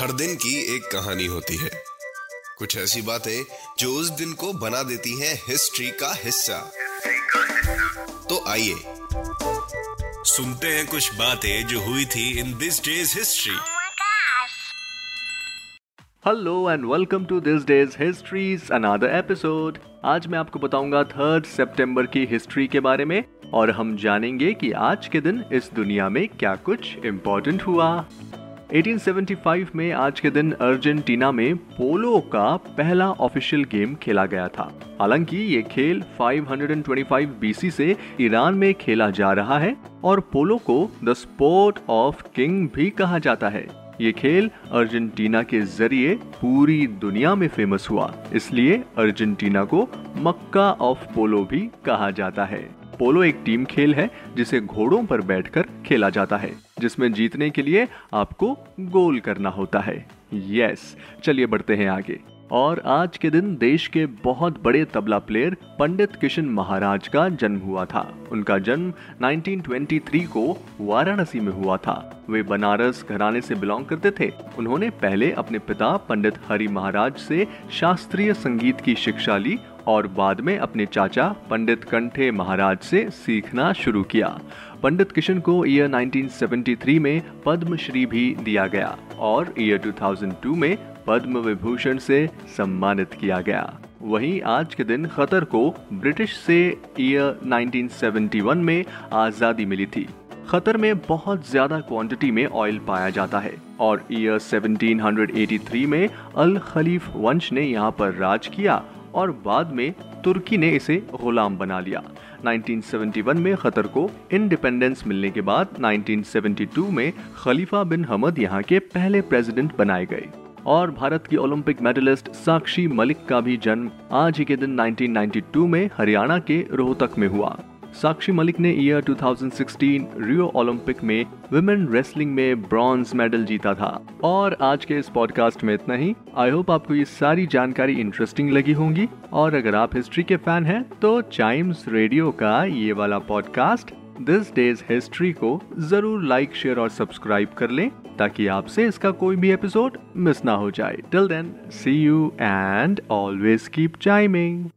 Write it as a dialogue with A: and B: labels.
A: हर दिन की एक कहानी होती है। कुछ ऐसी बातें जो उस दिन को बना देती हैं हिस्ट्री का हिस्सा। तो आइए सुनते हैं कुछ बातें जो हुई थी in this day's history!
B: Hello and welcome to this day's history's another episode आज मैं आपको बताऊँगा थर्ड सितंबर की हिस्ट्री के बारे में और हम जानेंगे कि आज के दिन इस दुनिया में क्या कुछ इम्पोर्टेंट हुआ। 1875 में आज के दिन अर्जेंटीना में पोलो का पहला ऑफिशियल गेम खेला गया था। हालाँकि ये खेल 525 बीसी से ईरान में खेला जा रहा है और पोलो को द स्पोर्ट ऑफ़ किंग भी कहा जाता है। ये खेल अर्जेंटीना के ज़रिए पूरी दुनिया में फ़ेमस हुआ। इसलिए अर्जेंटीना को मक्का ऑफ़ पोलो भी कहा जाता है। पोलो एक टीम खेल है जिसे घोड़ों पर बैठकर खेला जाता है, जिसमें जीतने के लिए आपको गोल करना होता है। यस चलिए बढ़ते हैं आगे। और आज के दिन देश के बहुत बड़े तबला प्लेयर पंडित किशन महाराज का जन्म हुआ था। उनका जन्म 1923 को वाराणसी में हुआ था। वे बनारस घराने से बिलोंग करते थे। उन्होंने पहले अपने पिता पंडित हरि महाराज से शास्त्रीय संगीत की शिक्षा ली और बाद में अपने चाचा पंडित कंठे महाराज से सीखना शुरू किया। पंडित किशन को ईयर 1973 में पद्मश्री भी दिया गया और ईयर 2002 में पद्म विभूषण से सम्मानित किया गया। वहीं आज के दिन खतर को ब्रिटिश से ईयर 1971 में आज़ादी मिली थी। खतर में बहुत ज़्यादा क्वांटिटी में ऑयल पाया जाता है और ईयर 1783 में अल खलीफ वंश ने यहाँ पर राज किया और बाद में तुर्की ने इसे गुलाम बना लिया। 1971 में खतर को इंडिपेंडेंस मिलने के बाद 1972 में खलीफा बिन हमद यहाँ के पहले प्रेसिडेंट बनाए गए। और भारत की ओलंपिक मेडलिस्ट साक्षी मलिक का भी जन्म आज ही के दिन 1992 में हरियाणा के रोहतक में हुआ। साक्षी मलिक ने ईयर 2016 रियो ओलंपिक में विमेन रेसलिंग में ब्रॉन्ज मेडल जीता था। और आज के इस पॉडकास्ट में इतना ही। आई होप आपको ये सारी जानकारी इंटरेस्टिंग लगी होंगी। और अगर आप हिस्ट्री के फ़ैन हैं तो चाइम्स रेडियो का ये वाला पॉडकास्ट दिस डेज़ हिस्ट्री को ज़रूर लाइक, शेयर और सब्सक्राइब कर लें, ताकि आपसे इसका कोई भी एपिसोड मिस ना हो जाए। Till then see you and always keep chiming